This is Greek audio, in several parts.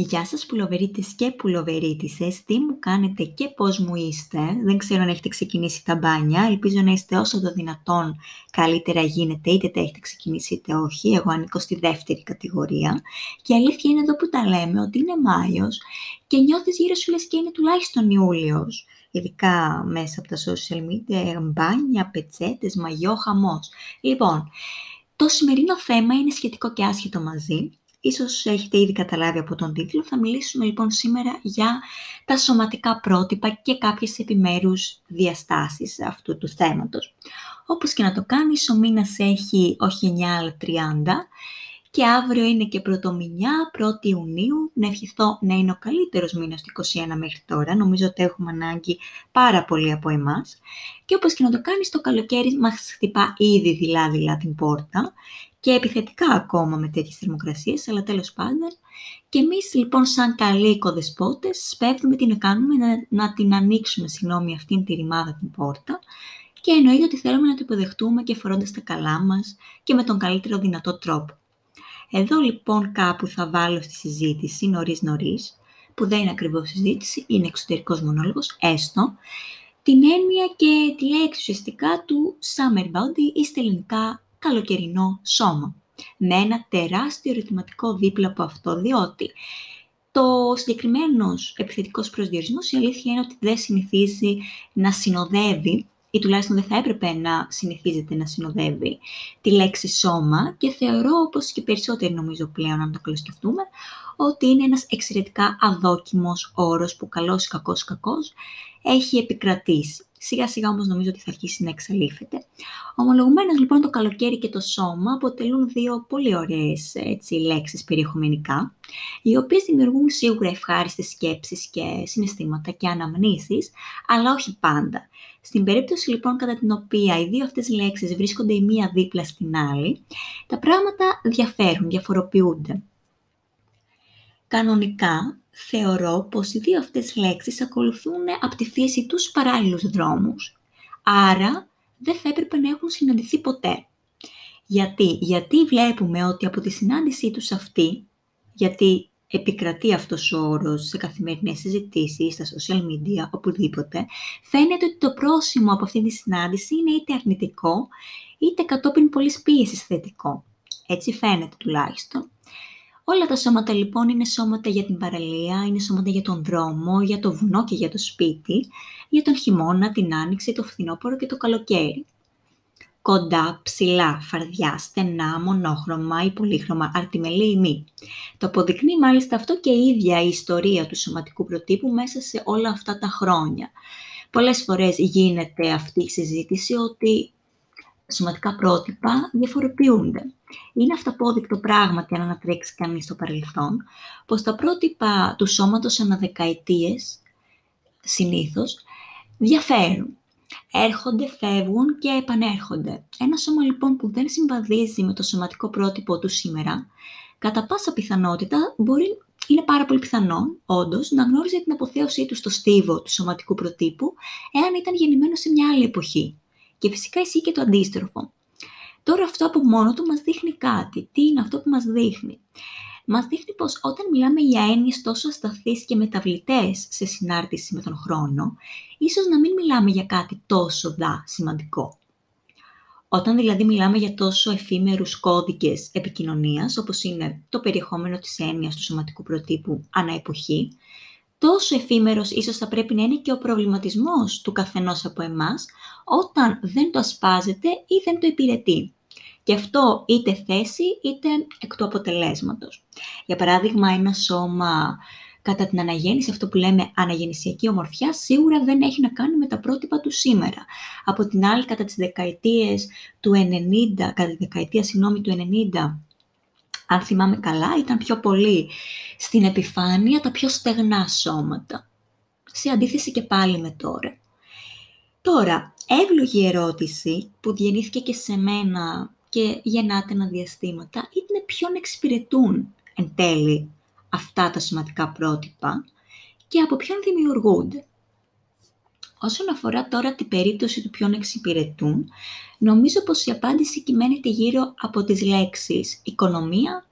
Γεια σας πουλοβερίτες και πουλοβερίτισες, τι μου κάνετε και πώς μου είστε. Δεν ξέρω αν έχετε ξεκινήσει τα μπάνια, ελπίζω να είστε όσο το δυνατόν καλύτερα γίνεται, είτε τα έχετε ξεκινήσει είτε όχι. Εγώ ανήκω στη δεύτερη κατηγορία. Και η αλήθεια είναι εδώ που τα λέμε, ότι είναι Μάιος και νιώθεις γύρω σου λες και είναι τουλάχιστον Ιούλιος. Ειδικά μέσα από τα social media, μπάνια, πετσέτες, μαγιό, χαμός. Λοιπόν, το σημερινό θέμα είναι σχετικό και άσχετο μαζί, Ίσως έχετε ήδη καταλάβει από τον τίτλο. Θα μιλήσουμε λοιπόν σήμερα για τα σωματικά πρότυπα και κάποιες επιμέρους διαστάσεις αυτού του θέματος. Όπως και να το κάνεις, ο μήνας έχει όχι 9 αλλά 30 και αύριο είναι και πρωτομηνιά, 1η Ιουνίου. Να ευχηθώ να είναι ο καλύτερος μήνας του 21 μέχρι τώρα. Νομίζω ότι έχουμε ανάγκη πάρα πολύ από εμάς. Και όπως και να το κάνεις, το καλοκαίρι μας χτυπά ήδη δειλά-δειλά την πόρτα και επιθετικά ακόμα με τέτοιες θερμοκρασίες, αλλά τέλος πάντων. Και εμείς λοιπόν σαν καλοί οικοδεσπότες σπέβδουμε τι να κάνουμε, να, να την ανοίξουμε, συγγνώμη, αυτήν τη ρημάδα την πόρτα και εννοείται ότι θέλουμε να το υποδεχτούμε και φορώντας τα καλά μας και με τον καλύτερο δυνατό τρόπο. Εδώ λοιπόν κάπου θα βάλω στη συζήτηση νωρίς νωρίς, που δεν είναι ακριβώς συζήτηση, είναι εξωτερικός μονόλογος, έστω, την έννοια και τη λέξη ουσιαστικά του summer body ή στα ελληνικά καλοκαιρινό σώμα. Με ένα τεράστιο ερωτηματικό δίπλα από αυτό, διότι το συγκεκριμένος επιθετικός προσδιορισμός η αλήθεια είναι ότι δεν συνηθίζει να συνοδεύει ή τουλάχιστον δεν θα έπρεπε να συνηθίζεται να συνοδεύει τη λέξη σώμα και θεωρώ, όπως και περισσότεροι νομίζω πλέον αν το καλοσκεφτούμε, ότι είναι ένας εξαιρετικά αδόκιμος όρος που καλός ή κακός κακός έχει επικρατήσει. Σιγά σιγά όμως νομίζω ότι θα αρχίσει να εξαλείφεται. Ομολογουμένως λοιπόν το καλοκαίρι και το σώμα αποτελούν δύο πολύ ωραίες έτσι, λέξεις περιεχομενικά, οι οποίες δημιουργούν σίγουρα ευχάριστες σκέψεις και συναισθήματα και αναμνήσεις, αλλά όχι πάντα. Στην περίπτωση λοιπόν κατά την οποία οι δύο αυτές λέξεις βρίσκονται η μία δίπλα στην άλλη, τα πράγματα διαφέρουν, διαφοροποιούνται. Κανονικά, θεωρώ πως οι δύο αυτές λέξεις ακολουθούν από τη φύση τους παράλληλους δρόμους. Άρα, δεν θα έπρεπε να έχουν συναντηθεί ποτέ. Γιατί, γιατί βλέπουμε ότι από τη συνάντησή τους αυτή, γιατί επικρατεί αυτός ο όρος σε καθημερινές συζητήσεις, στα social media, οπουδήποτε, φαίνεται ότι το πρόσημο από αυτή τη συνάντηση είναι είτε αρνητικό, είτε κατόπιν πολλής πίεσης θετικό. Έτσι φαίνεται τουλάχιστον. Όλα τα σώματα λοιπόν είναι σώματα για την παραλία, είναι σώματα για τον δρόμο, για το βουνό και για το σπίτι, για τον χειμώνα, την άνοιξη, το φθινόπωρο και το καλοκαίρι. Κοντά, ψηλά, φαρδιά, στενά, μονόχρωμα ή πολύχρωμα, αρτιμελή ή μη. Το αποδεικνύει μάλιστα αυτό και η ίδια η ιστορία του σωματικού προτύπου μέσα σε όλα αυτά τα χρόνια. Πολλές φορές γίνεται αυτή η συζήτηση ότι σωματικά πρότυπα διαφοροποιούνται. Είναι αυταπόδεικτο πράγματι αν ανατρέξει κανείς στο παρελθόν, πως τα πρότυπα του σώματος αναδεκαετίες, συνήθως, διαφέρουν. Έρχονται, φεύγουν και επανέρχονται. Ένα σώμα λοιπόν που δεν συμβαδίζει με το σωματικό πρότυπο του σήμερα, κατά πάσα πιθανότητα μπορεί είναι πάρα πολύ πιθανό, όντως, να γνώριζε την αποθέωσή του στο στίβο του σωματικού προτύπου, εάν ήταν γεννημένος σε μια άλλη εποχή. Και φυσικά ισχύει και το αντίστροφο. Τώρα αυτό από μόνο του μας δείχνει κάτι. Τι είναι αυτό που μας δείχνει; Μας δείχνει πως όταν μιλάμε για έννοιες τόσο ασταθείς και μεταβλητές σε συνάρτηση με τον χρόνο, ίσως να μην μιλάμε για κάτι τόσο δα σημαντικό. Όταν δηλαδή μιλάμε για τόσο εφήμερους κώδικες επικοινωνίας, όπως είναι το περιεχόμενο της έννοιας του σωματικού προτύπου ανά εποχή, τόσο εφήμερος ίσως θα πρέπει να είναι και ο προβληματισμός του καθενός από εμάς όταν δεν το ασπάζεται ή δεν το υπηρετεί. Και αυτό είτε θέση είτε εκ του αποτελέσματος. Για παράδειγμα, ένα σώμα κατά την αναγέννηση, αυτό που λέμε αναγεννησιακή ομορφιά, σίγουρα δεν έχει να κάνει με τα πρότυπα του σήμερα. Από την άλλη, κατά τις δεκαετίες του 90, κατά τη δεκαετία, συγγνώμη, του 90, αν θυμάμαι καλά, ήταν πιο πολύ στην επιφάνεια τα πιο στεγνά σώματα. Σε αντίθεση και πάλι με τώρα. Τώρα, εύλογη ερώτηση που διενύθηκε και σε μένα και γεννάται ένα διαστήματα είναι ποιον εξυπηρετούν εν τέλει αυτά τα σημαντικά πρότυπα και από ποιον δημιουργούνται. Όσον αφορά τώρα την περίπτωση του ποιον εξυπηρετούν, νομίζω πως η απάντηση κυμαίνεται γύρω από τις λέξεις οικονομία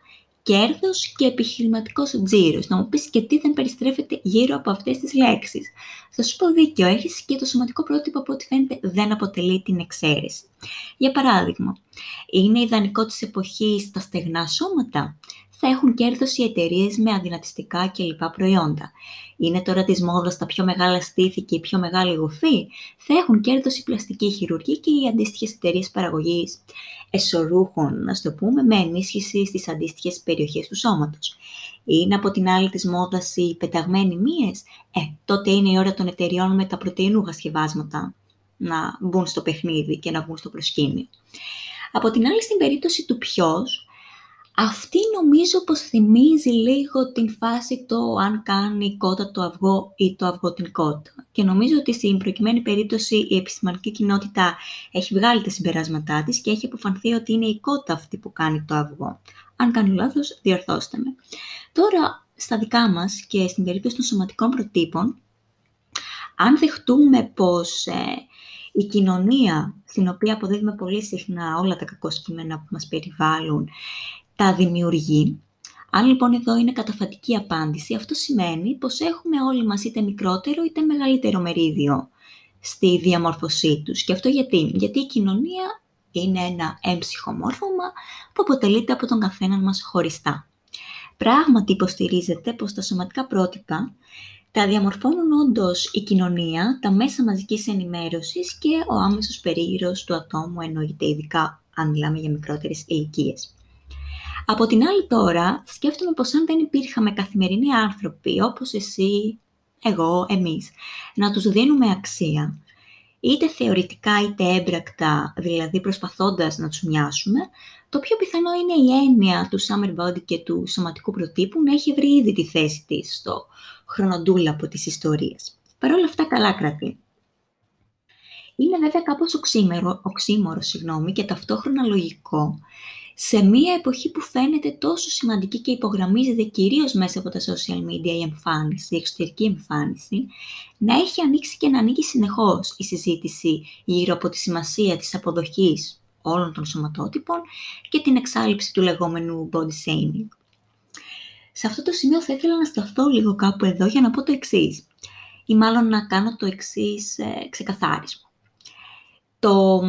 κέρδος και επιχειρηματικός τζίρος. Να μου πεις και τι δεν περιστρέφεται γύρω από αυτές τις λέξεις. Θα σου πω δίκιο, έχεις και το σωματικό πρότυπο από ό,τι φαίνεται δεν αποτελεί την εξαίρεση. Για παράδειγμα, είναι ιδανικό της εποχής τα στεγνά σώματα; Θα έχουν κέρδος οι εταιρείες με αδυνατιστικά και λοιπά προϊόντα. Είναι τώρα της μόδας τα πιο μεγάλα στήθη και η πιο μεγάλη γοφή. Θα έχουν κέρδος η πλαστική χειρουργή και οι αντίστοιχες εταιρείες παραγωγής εσωρούχων, να το πούμε, με ενίσχυση στις αντίστοιχες περιοχές του σώματος. Είναι από την άλλη της μόδας οι πεταγμένοι μύες; Ε, τότε είναι η ώρα των εταιριών με τα πρωτεϊνούχα σκευάσματα να μπουν στο παιχνίδι και να βγουν στο προσκήνιο. Από την άλλη, στην περίπτωση του ποιος, αυτή νομίζω πως θυμίζει λίγο την φάση το αν κάνει η κότα το αυγό ή το αυγό την κότα. Και νομίζω ότι στην προκειμένη περίπτωση η επιστημονική κοινότητα έχει βγάλει τα συμπεράσματά της και έχει αποφανθεί ότι είναι η κότα αυτή που κάνει το αυγό. Αν κάνω λάθος, διορθώστε με. Τώρα, στα δικά μας και στην περίπτωση των σωματικών προτύπων, αν δεχτούμε πως ε, η κοινωνία στην οποία αποδίδουμε πολύ συχνά όλα τα κακό που μας περιβάλλουν τα δημιουργεί. Αν λοιπόν εδώ είναι καταφατική απάντηση, αυτό σημαίνει πως έχουμε όλοι μας είτε μικρότερο είτε μεγαλύτερο μερίδιο στη διαμόρφωσή τους. Και αυτό γιατί, γιατί η κοινωνία είναι ένα έμψυχο μόρφωμα που αποτελείται από τον καθέναν μας χωριστά. Πράγματι υποστηρίζεται πως τα σωματικά πρότυπα τα διαμορφώνουν όντως η κοινωνία, τα μέσα μαζικής ενημέρωσης και ο άμεσος περίγυρος του ατόμου εννοείται ειδικά αν μιλάμε για μικρότερες ηλικίες. Από την άλλη τώρα, σκέφτομαι πως αν δεν υπήρχαμε καθημερινοί άνθρωποι, όπως εσύ, εγώ, εμείς, να τους δίνουμε αξία, είτε θεωρητικά είτε έμπρακτα, δηλαδή προσπαθώντας να τους μοιάσουμε, το πιο πιθανό είναι η έννοια του summer body και του σωματικού προτύπου να έχει βρει ήδη τη θέση της στο χρονοτούλαπο της ιστορίας. Παρ' όλα αυτά καλά κρατεί. Είναι βέβαια κάπως οξύμορο, οξύμορος συγγνώμη, και ταυτόχρονα λογικό σε μία εποχή που φαίνεται τόσο σημαντική και υπογραμμίζεται κυρίως μέσα από τα social media η εμφάνιση, η εξωτερική εμφάνιση, να έχει ανοίξει και να ανοίγει συνεχώς η συζήτηση γύρω από τη σημασία της αποδοχής όλων των σωματότυπων και την εξάλληψη του λεγόμενου body shaming. Σε αυτό το σημείο θα ήθελα να σταθώ λίγο κάπου εδώ για να πω το εξής, ή μάλλον να κάνω το εξής ε, ξεκαθάρισμα το,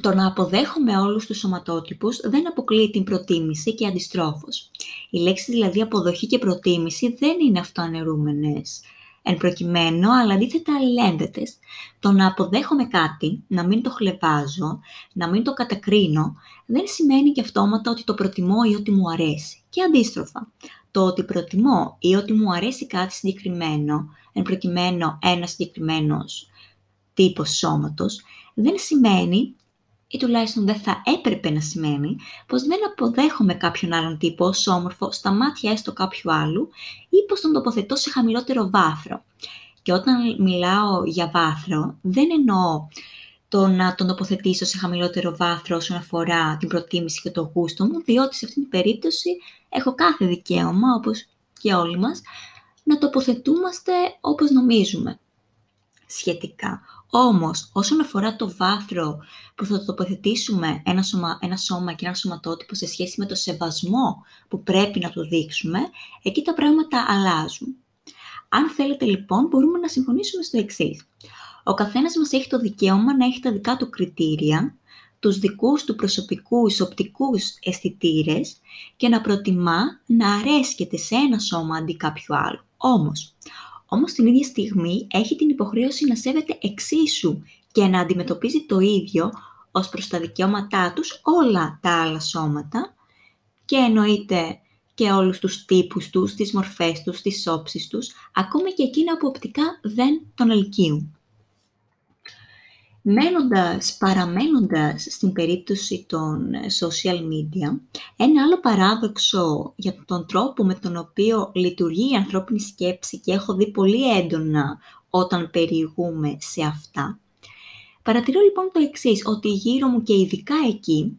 το να αποδέχομαι όλους τους σωματότυπους δεν αποκλείει την προτίμηση και αντιστρόφως. Οι λέξεις δηλαδή αποδοχή και προτίμηση δεν είναι αυτοαναιρούμενες εν προκειμένου, αλλά αντίθετα αλληλένδετες. Το να αποδέχομαι κάτι, να μην το χλεβάζω, να μην το κατακρίνω, δεν σημαίνει και αυτόματα ότι το προτιμώ ή ότι μου αρέσει. Και αντίστροφα, το ότι προτιμώ ή ότι μου αρέσει κάτι συγκεκριμένο, εν προκειμένου ένα συγκεκριμένος τύπος σώματος, δεν σημαίνει, ή τουλάχιστον δεν θα έπρεπε να σημαίνει, πως δεν αποδέχομαι κάποιον άλλον τύπο ως όμορφο στα μάτια έστω κάποιου άλλου ή πως τον τοποθετώ σε χαμηλότερο βάθρο. Και όταν μιλάω για βάθρο, δεν εννοώ το να τον τοποθετήσω σε χαμηλότερο βάθρο όσον αφορά την προτίμηση και το γούστο μου, διότι σε αυτήν την περίπτωση έχω κάθε δικαίωμα, όπως και όλοι μας, να τοποθετούμαστε όπως νομίζουμε σχετικά. Όμως, όσον αφορά το βάθρο που θα τοποθετήσουμε ένα σώμα, ένα σώμα και ένα σωματότυπο σε σχέση με το σεβασμό που πρέπει να το δείξουμε, εκεί τα πράγματα αλλάζουν. Αν θέλετε λοιπόν, μπορούμε να συμφωνήσουμε στο εξής. Ο καθένας μας έχει το δικαίωμα να έχει τα δικά του κριτήρια, τους δικούς του προσωπικούς οπτικούς αισθητήρες και να προτιμά να αρέσκεται σε ένα σώμα αντί κάποιου άλλου. Όμως, όμως την ίδια στιγμή έχει την υποχρέωση να σέβεται εξίσου και να αντιμετωπίζει το ίδιο ως προς τα δικαιώματά τους όλα τα άλλα σώματα και εννοείται και όλους τους τύπους τους, τις μορφές τους, τις όψεις τους, ακόμα και εκείνα που οπτικά δεν τον ελκύουν. Μένοντας, παραμένοντας στην περίπτωση των ε, social media, ένα άλλο παράδοξο για τον τρόπο με τον οποίο λειτουργεί η ανθρώπινη σκέψη και έχω δει πολύ έντονα όταν περιηγούμε σε αυτά. Παρατηρώ λοιπόν το εξής, ότι γύρω μου και ειδικά εκεί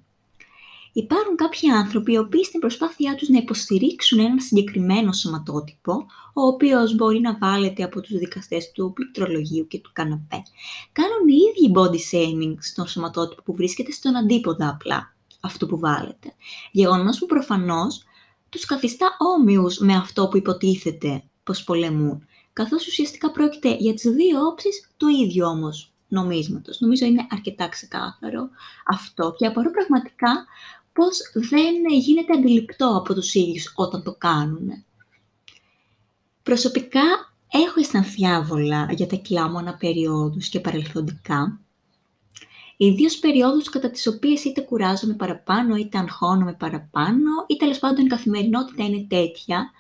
Υπάρχουν κάποιοι άνθρωποι οι οποίοι στην προσπάθειά τους να υποστηρίξουν ένα συγκεκριμένο σωματότυπο, ο οποίος μπορεί να βάλετε από τους δικαστές του πληκτρολογίου και του καναπέ, κάνουν οι ίδιοι body shaming στον σωματότυπο που βρίσκεται στον αντίποδα απλά αυτό που βάλετε. Γεγονός που προφανώς τους καθιστά όμοιους με αυτό που υποτίθεται πως πολεμούν, καθώς ουσιαστικά πρόκειται για τις δύο όψεις του ίδιου όμως νομίσματος. Νομίζω είναι αρκετά ξεκάθαρο αυτό και απορώ πραγματικά πώς δεν γίνεται αντιληπτό από τους ίδιους όταν το κάνουν. Προσωπικά έχω αισθανθεί άβολα για τα κλάμωνα περιόδους και παρελθοντικά, ιδίως περιόδους κατά τις οποίες είτε κουράζομαι παραπάνω, είτε αγχώνομαι παραπάνω, ή τέλος πάντων η καθημερινότητα είναι τέτοια,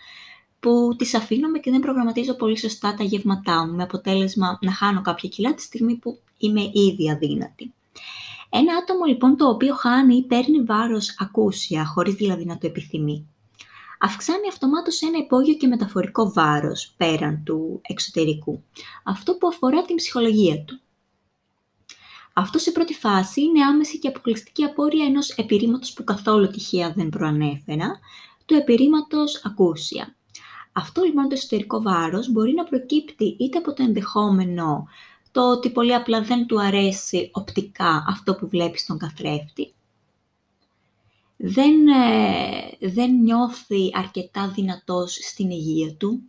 που τις αφήνομαι και δεν προγραμματίζω πολύ σωστά τα γεύματά μου, με αποτέλεσμα να χάνω κάποια κιλά τη στιγμή που είμαι ήδη αδύνατη. Ένα άτομο λοιπόν το οποίο χάνει ή παίρνει βάρος ακούσια, χωρίς δηλαδή να το επιθυμεί, αυξάνει αυτομάτως ένα υπόγειο και μεταφορικό βάρος πέραν του εξωτερικού, αυτό που αφορά την ψυχολογία του. Αυτό σε πρώτη φάση είναι άμεση και αποκλειστική απόρρια ενός επιρρήματος που καθόλου τυχαία δεν προανέφερα, του επιρρήματος ακούσια. Αυτό λοιπόν το εσωτερικό βάρος μπορεί να προκύπτει είτε από το ενδεχόμενο το ότι πολύ απλά δεν του αρέσει οπτικά αυτό που βλέπει στον καθρέφτη, δεν, ε, δεν νιώθει αρκετά δυνατός στην υγεία του,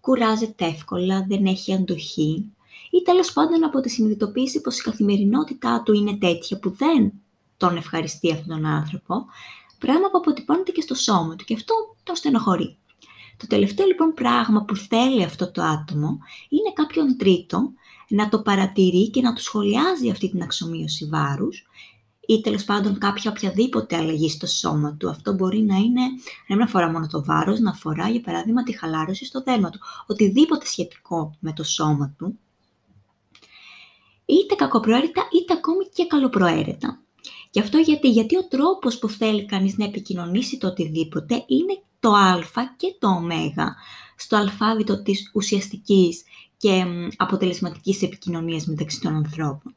κουράζεται εύκολα, δεν έχει αντοχή. Ή τέλος πάντων από τη συνειδητοποίηση πως η καθημερινότητά του είναι τέτοια που δεν τον ευχαριστεί αυτόν τον άνθρωπο, πράγμα που αποτυπώνεται και στο σώμα του και αυτό τον στενοχωρεί. Το τελευταίο λοιπόν πράγμα που θέλει αυτό το άτομο είναι κάποιον τρίτο να το παρατηρεί και να του σχολιάζει αυτή την αξιομείωση βάρους ή τέλος πάντων κάποια οποιαδήποτε αλλαγή στο σώμα του. Αυτό μπορεί να είναι, να μην αφορά μόνο το βάρος, να αφορά για παράδειγμα τη χαλάρωση στο δέρμα του. Οτιδήποτε σχετικό με το σώμα του, είτε κακοπροαίρετα είτε ακόμη και καλοπροαίρετα. Και αυτό γιατί, γιατί ο τρόπος που θέλει κανείς να επικοινωνήσει το οτιδήποτε είναι το α και το ω στο αλφάβητο της ουσιαστικής και αποτελεσματικής επικοινωνίας μεταξύ των ανθρώπων.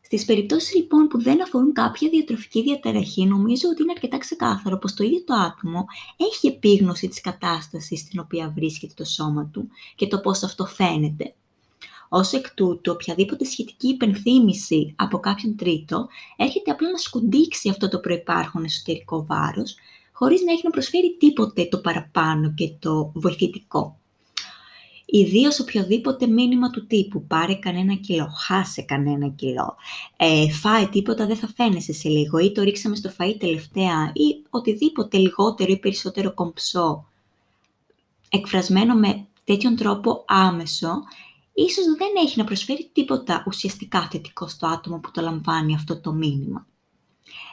Στις περιπτώσεις λοιπόν που δεν αφορούν κάποια διατροφική διαταραχή, νομίζω ότι είναι αρκετά ξεκάθαρο πως το ίδιο το άτομο έχει επίγνωση της κατάστασης στην οποία βρίσκεται το σώμα του και το πώς αυτό φαίνεται. Ω εκ τούτου, οποιαδήποτε σχετική υπενθύμηση από κάποιον τρίτο έρχεται απλά να σκουντίξει αυτό το προϋπάρχον εσωτερικό βάρος, χωρίς να έχει να προσφέρει τίποτε το παραπάνω και το βοηθητικό. Ιδίως οποιοδήποτε μήνυμα του τύπου πάρε κανένα κιλό, χάσε κανένα κιλό, ε, φάε τίποτα δεν θα φαίνεσαι σε λίγο ή το ρίξαμε στο φαΐ τελευταία ή οτιδήποτε λιγότερο ή περισσότερο κομψό, εκφρασμένο με τέτοιον τρόπο άμεσο, ίσως δεν έχει να προσφέρει τίποτα ουσιαστικά θετικό στο άτομο που το λαμβάνει αυτό το μήνυμα.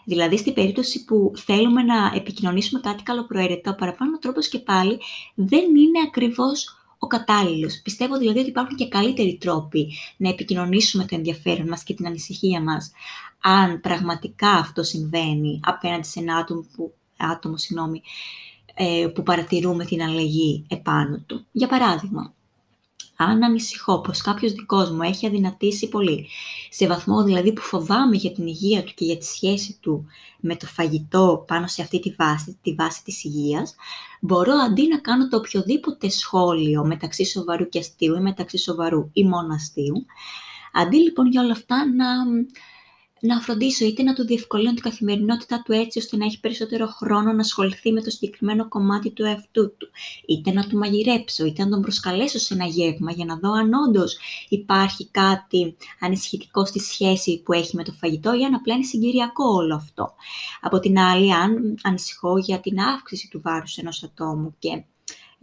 Δηλαδή, στην περίπτωση που θέλουμε να επικοινωνήσουμε κάτι καλοπροαίρετο, ο παραπάνω τρόπος και πάλι δεν είναι ακριβώς ο κατάλληλος. Πιστεύω δηλαδή ότι υπάρχουν και καλύτεροι τρόποι να επικοινωνήσουμε το ενδιαφέρον μας και την ανησυχία μας, αν πραγματικά αυτό συμβαίνει απέναντι σε ένα άτομο που, άτομο, συγγνώμη, ε, που παρατηρούμε την αλλαγή επάνω του. Για παράδειγμα, αν ανησυχώ πως κάποιος δικός μου έχει αδυνατήσει πολύ, σε βαθμό δηλαδή που φοβάμαι για την υγεία του και για τη σχέση του με το φαγητό πάνω σε αυτή τη βάση, τη βάση της υγείας, μπορώ αντί να κάνω το οποιοδήποτε σχόλιο μεταξύ σοβαρού και αστείου ή μεταξύ σοβαρού ή μόνο αστείου, αντί λοιπόν για όλα αυτά να να φροντίσω είτε να του διευκολύνω την καθημερινότητά του έτσι ώστε να έχει περισσότερο χρόνο να ασχοληθεί με το συγκεκριμένο κομμάτι του εαυτού του, είτε να του μαγειρέψω, είτε να τον προσκαλέσω σε ένα γεύμα για να δω αν όντως υπάρχει κάτι ανησυχητικό στη σχέση που έχει με το φαγητό ή αν απλά είναι συγκυριακό όλο αυτό. Από την άλλη, αν ανησυχώ για την αύξηση του βάρους ενός ατόμου και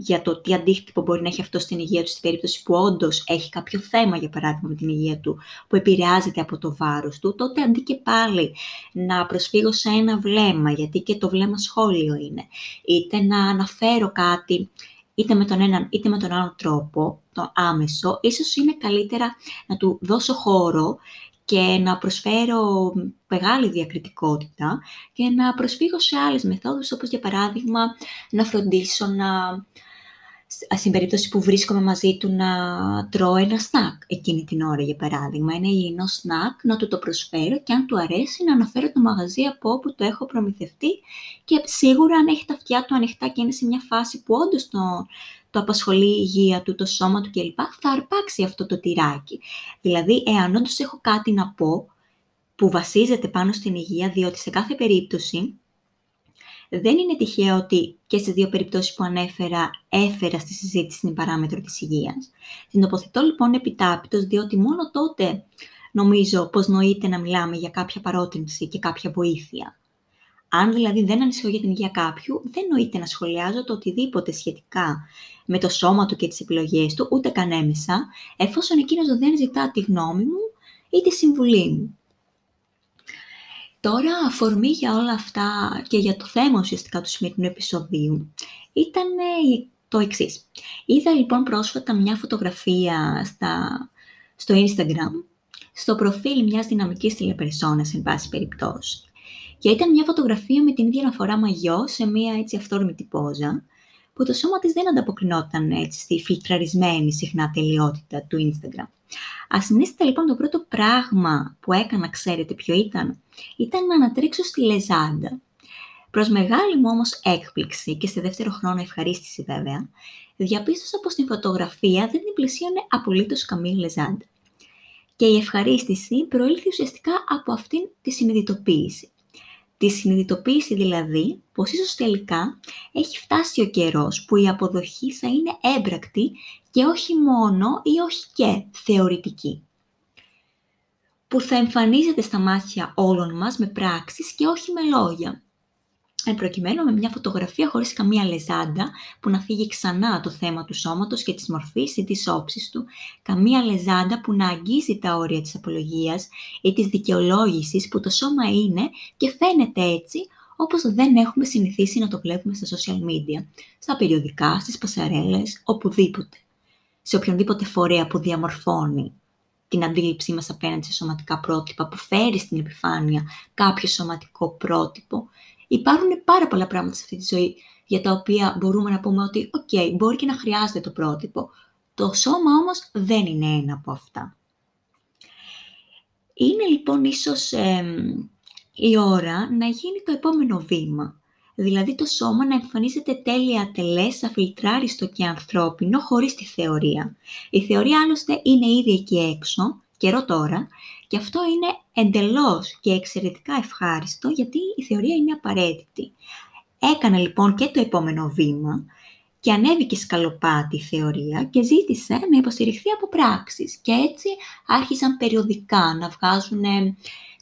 για το τι αντίκτυπο μπορεί να έχει αυτό στην υγεία του, στην περίπτωση που όντως έχει κάποιο θέμα, για παράδειγμα, με την υγεία του, που επηρεάζεται από το βάρος του, τότε αντί και πάλι να προσφύγω σε ένα βλέμμα, γιατί και το βλέμμα σχόλιο είναι, είτε να αναφέρω κάτι είτε με τον έναν είτε με τον άλλο τρόπο, το άμεσο, ίσως είναι καλύτερα να του δώσω χώρο και να προσφέρω μεγάλη διακριτικότητα και να προσφύγω σε άλλες μεθόδους, όπως για παράδειγμα να φροντίσω να στην περίπτωση που βρίσκομαι μαζί του να τρώω ένα σνακ εκείνη την ώρα, για παράδειγμα, ένα υγιεινό σνακ, να του το προσφέρω και αν του αρέσει να αναφέρω το μαγαζί από όπου το έχω προμηθευτεί και σίγουρα αν έχει τα αυτιά του ανοιχτά και είναι σε μια φάση που όντως το, το απασχολεί η υγεία του, το σώμα του κλπ, θα αρπάξει αυτό το τυράκι. Δηλαδή, εάν όντως έχω κάτι να πω που βασίζεται πάνω στην υγεία, διότι σε κάθε περίπτωση Δεν είναι τυχαίο ότι και στις δύο περιπτώσεις που ανέφερα έφερα στη συζήτηση την παράμετρο της υγείας. Την τοποθετώ λοιπόν επιτάπητος, διότι μόνο τότε νομίζω πως νοείται να μιλάμε για κάποια παρότρινση και κάποια βοήθεια. Αν δηλαδή δεν ανησυχώ για την υγεία κάποιου, δεν νοείται να σχολιάζω το οτιδήποτε σχετικά με το σώμα του και τις επιλογές του, ούτε καν έμεσα, εφόσον εκείνος δεν ζητά τη γνώμη μου ή τη συμβουλή μου. Τώρα, αφορμή για όλα αυτά και για το θέμα ουσιαστικά του σημερινού επεισοδίου ήταν ε, το εξής. Είδα λοιπόν πρόσφατα μια φωτογραφία στα, στο Instagram, στο προφίλ μιας δυναμικής τηλεπερσόνας, εν πάση περιπτώσει. Και ήταν μια φωτογραφία με την ίδια αναφορά μαγιό σε μια έτσι αυθόρμητη πόζα, που το σώμα της δεν ανταποκρινόταν έτσι στη φιλτραρισμένη συχνά τελειότητα του Instagram. Ασυνέστητα λοιπόν το πρώτο πράγμα που έκανα, ξέρετε ποιο ήταν, ήταν να ανατρέξω στη Λεζάντα. Προς μεγάλη μου όμως έκπληξη και σε δεύτερο χρόνο ευχαρίστηση βέβαια, διαπίστωσα πως στην φωτογραφία δεν την πλησίωνε απολύτως καμία Λεζάντα. Και η ευχαρίστηση προήλθε ουσιαστικά από αυτήν τη συνειδητοποίηση. Τη συνειδητοποίηση δηλαδή πως ίσως τελικά έχει φτάσει ο καιρός που η αποδοχή θα είναι έμπρακτη και όχι μόνο ή όχι και θεωρητική. Που θα εμφανίζεται στα μάτια όλων μας με πράξεις και όχι με λόγια. Εν προκειμένου με μια φωτογραφία χωρίς καμία λεζάντα που να φύγει ξανά το θέμα του σώματος και της μορφής ή της όψης του, καμία λεζάντα που να αγγίζει τα όρια της απολογίας ή της δικαιολόγησης που το σώμα είναι και φαίνεται έτσι όπως δεν έχουμε συνηθίσει να το βλέπουμε στα social media, στα περιοδικά, στις πασαρέλες, οπουδήποτε. Σε οποιονδήποτε φορέα που διαμορφώνει την αντίληψή μας απέναντι σε σωματικά πρότυπα, που φέρει στην επιφάνεια κάποιο σωματικό πρότυπο Υπάρχουν πάρα πολλά πράγματα σε αυτή τη ζωή για τα οποία μπορούμε να πούμε ότι «ΟΚ, okay, μπορεί και να χρειάζεται το πρότυπο». Το σώμα όμως δεν είναι ένα από αυτά. Είναι λοιπόν ίσως η ώρα να γίνει το επόμενο βήμα. Δηλαδή το σώμα να εμφανίζεται τέλεια τελές, αφιλτράριστο και ανθρώπινο χωρίς τη θεωρία. Η θεωρία άλλωστε είναι ήδη εκεί έξω, καιρό τώρα, και αυτό είναι εντελώς και εξαιρετικά ευχάριστο γιατί η θεωρία είναι απαραίτητη. Έκανα λοιπόν και το επόμενο βήμα και ανέβηκε σκαλοπάτι η θεωρία και ζήτησε να υποστηριχθεί από πράξεις. Και έτσι άρχισαν περιοδικά να βγάζουν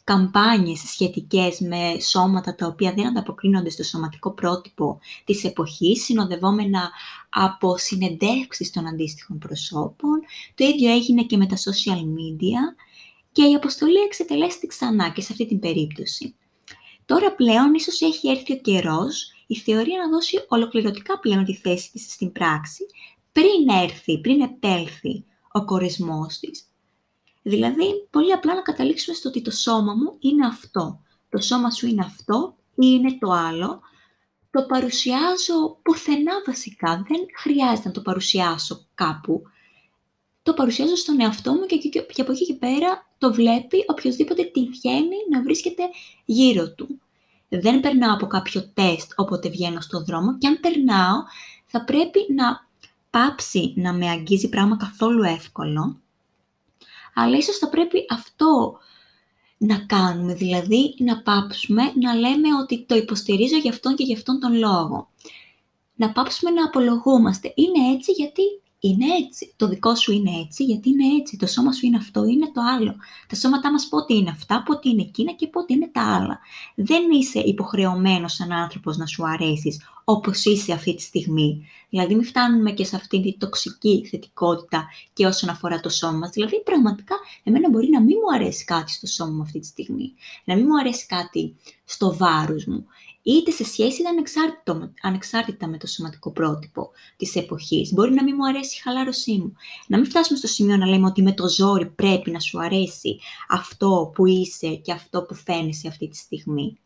καμπάνιες σχετικές με σώματα τα οποία δεν ανταποκρίνονται στο σωματικό πρότυπο της εποχής, συνοδευόμενα από συνεντεύξεις των αντίστοιχων προσώπων. Το ίδιο έγινε και με τα social media και η αποστολή εξετελέστη ξανά και σε αυτή την περίπτωση. Τώρα πλέον ίσως έχει έρθει ο καιρός η θεωρία να δώσει ολοκληρωτικά πλέον τη θέση της στην πράξη πριν έρθει, πριν επέλθει ο κορεσμός της. Δηλαδή, πολύ απλά να καταλήξουμε στο ότι το σώμα μου είναι αυτό. Το σώμα σου είναι αυτό ή είναι το άλλο. Το παρουσιάζω πουθενά βασικά. Δεν χρειάζεται να το παρουσιάσω κάπου το παρουσιάζω στον εαυτό μου και, και, από εκεί και πέρα το βλέπει οποιοδήποτε τη βγαίνει να βρίσκεται γύρω του. Δεν περνάω από κάποιο τεστ όποτε βγαίνω στον δρόμο και αν περνάω θα πρέπει να πάψει να με αγγίζει πράγμα καθόλου εύκολο, αλλά ίσως θα πρέπει αυτό να κάνουμε, δηλαδή να πάψουμε να λέμε ότι το υποστηρίζω για αυτόν και για αυτόν τον λόγο. Να πάψουμε να απολογούμαστε. Είναι έτσι γιατί είναι έτσι. Το δικό σου είναι έτσι, γιατί είναι έτσι. Το σώμα σου είναι αυτό, είναι το άλλο. Τα σώματά μας πότε είναι αυτά, πότε είναι εκείνα και πότε είναι τα άλλα. Δεν είσαι υποχρεωμένος σαν άνθρωπος να σου αρέσεις όπως είσαι αυτή τη στιγμή. Δηλαδή μην φτάνουμε και σε αυτή τη τοξική θετικότητα και όσον αφορά το σώμα μας. Δηλαδή πραγματικά εμένα μπορεί να μην μου αρέσει κάτι στο σώμα μου αυτή τη στιγμή. Να μην μου αρέσει κάτι στο βάρος μου είτε σε σχέση είτε ανεξάρτητα με το σωματικό πρότυπο της εποχής. Μπορεί να μην μου αρέσει η χαλάρωσή μου. Να μην φτάσουμε στο σημείο να λέμε ότι με το ζόρι πρέπει να σου αρέσει αυτό που είσαι και αυτό που φαίνεσαι αυτή τη στιγμή.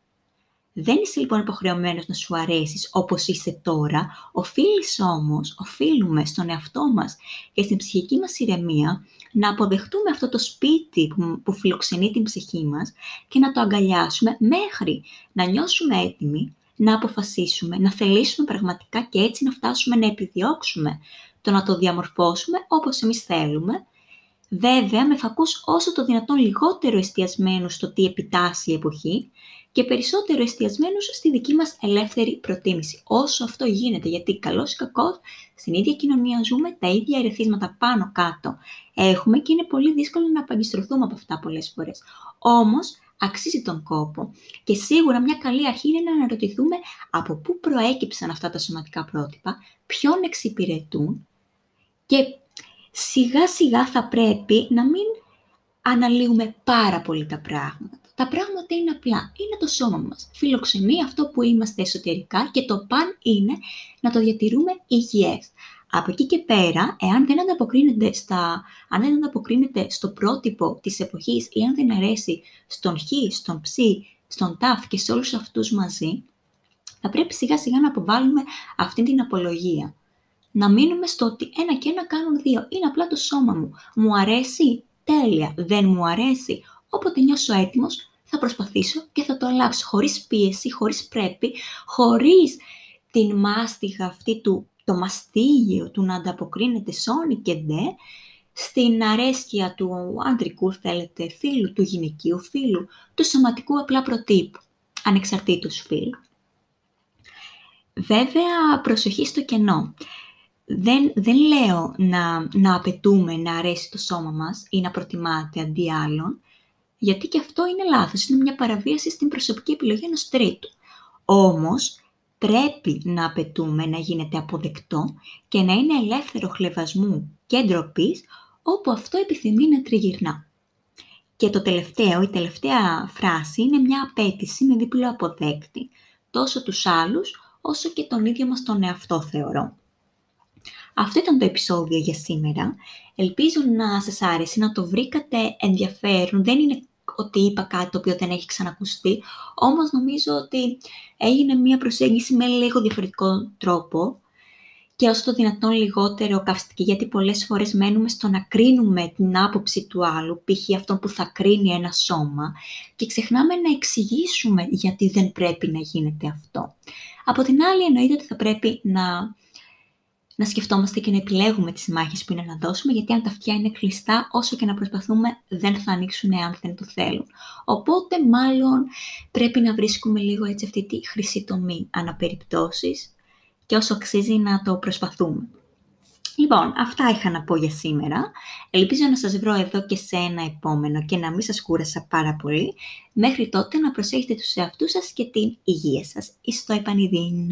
Δεν είσαι λοιπόν υποχρεωμένος να σου αρέσεις όπως είσαι τώρα. Οφείλεις όμως, οφείλουμε στον εαυτό μας και στην ψυχική μας ηρεμία να αποδεχτούμε αυτό το σπίτι που, που φιλοξενεί την ψυχή μας και να το αγκαλιάσουμε μέχρι να νιώσουμε έτοιμοι, να αποφασίσουμε, να θελήσουμε πραγματικά και έτσι να φτάσουμε να επιδιώξουμε το να το διαμορφώσουμε όπως εμείς θέλουμε, βέβαια με φακούς όσο το δυνατόν λιγότερο εστιασμένους στο τι επιτάσσει η εποχή και περισσότερο εστιασμένους στη δική μας ελεύθερη προτίμηση. Όσο αυτό γίνεται, γιατί καλώς ή κακώς στην ίδια κοινωνία ζούμε, τα ίδια ερεθίσματα πάνω κάτω έχουμε και είναι πολύ δύσκολο να απαγκιστρωθούμε από αυτά πολλές φορές. Όμως, αξίζει τον κόπο και σίγουρα μια καλή αρχή είναι να αναρωτηθούμε από πού προέκυψαν αυτά τα σωματικά πρότυπα, ποιον εξυπηρετούν και σιγά σιγά θα πρέπει να μην αναλύουμε πάρα πολύ τα πράγματα. Τα πράγματα είναι απλά. Είναι το σώμα μας. Φιλοξενεί αυτό που είμαστε εσωτερικά και το παν είναι να το διατηρούμε υγιές. Από εκεί και πέρα, εάν δεν ανταποκρίνεται, στα, αν δεν ανταποκρίνεται στο πρότυπο της εποχής ή αν δεν αρέσει στον χ, στον ψ, στον ταφ και σε όλους αυτούς μαζί, θα πρέπει σιγά σιγά να αποβάλουμε αυτή την απολογία. Να μείνουμε στο ότι ένα και ένα κάνουν δύο. Είναι απλά το σώμα μου. Μου αρέσει, τέλεια. Δεν μου αρέσει; Όποτε νιώσω έτοιμος, θα προσπαθήσω και θα το αλλάξω. Χωρίς πίεση, χωρίς πρέπει, χωρίς την μάστιγα αυτή του το μαστίγιο του να ανταποκρίνεται σώνη και δε στην αρέσκεια του ανδρικού, θέλετε, φίλου, του γυναικείου φίλου, του σωματικού απλά προτύπου, ανεξαρτήτως φίλου. Βέβαια, προσοχή στο κενό. Δεν, δεν λέω να, να απαιτούμε να αρέσει το σώμα μας ή να προτιμάτε αντί άλλων, γιατί και αυτό είναι λάθος, είναι μια παραβίαση στην προσωπική επιλογή ενός τρίτου. Όμως, πρέπει να απαιτούμε να γίνεται αποδεκτό και να είναι ελεύθερο χλεβασμού και ντροπής όπου αυτό επιθυμεί να τριγυρνά. Και το τελευταίο, η τελευταία φράση είναι μια απέτηση με διπλό αποδέκτη, τόσο τους άλλους όσο και τον ίδιο μας τον εαυτό θεωρώ. Αυτό ήταν το επεισόδιο για σήμερα. Ελπίζω να σας άρεσε, να το βρήκατε ενδιαφέρον. Δεν είναι ότι είπα κάτι το οποίο δεν έχει ξανακουστεί, όμως νομίζω ότι έγινε μία προσέγγιση με λίγο διαφορετικό τρόπο και όσο το δυνατόν λιγότερο καυστική, γιατί πολλές φορές μένουμε στο να κρίνουμε την άποψη του άλλου, π.χ. αυτόν που θα κρίνει ένα σώμα, και ξεχνάμε να εξηγήσουμε γιατί δεν πρέπει να γίνεται αυτό. Από την άλλη εννοείται ότι θα πρέπει να να σκεφτόμαστε και να επιλέγουμε τις μάχες που είναι να δώσουμε, γιατί αν τα αυτιά είναι κλειστά, όσο και να προσπαθούμε, δεν θα ανοίξουν εάν δεν το θέλουν. Οπότε, μάλλον, πρέπει να βρίσκουμε λίγο έτσι αυτή τη χρυσή τομή αναπεριπτώσεις και όσο αξίζει να το προσπαθούμε. Λοιπόν, αυτά είχα να πω για σήμερα. Ελπίζω να σας βρω εδώ και σε ένα επόμενο και να μην σας κούρασα πάρα πολύ. Μέχρι τότε να προσέχετε τους εαυτούς σας και την υγεία σας. Εις το επανειδήν.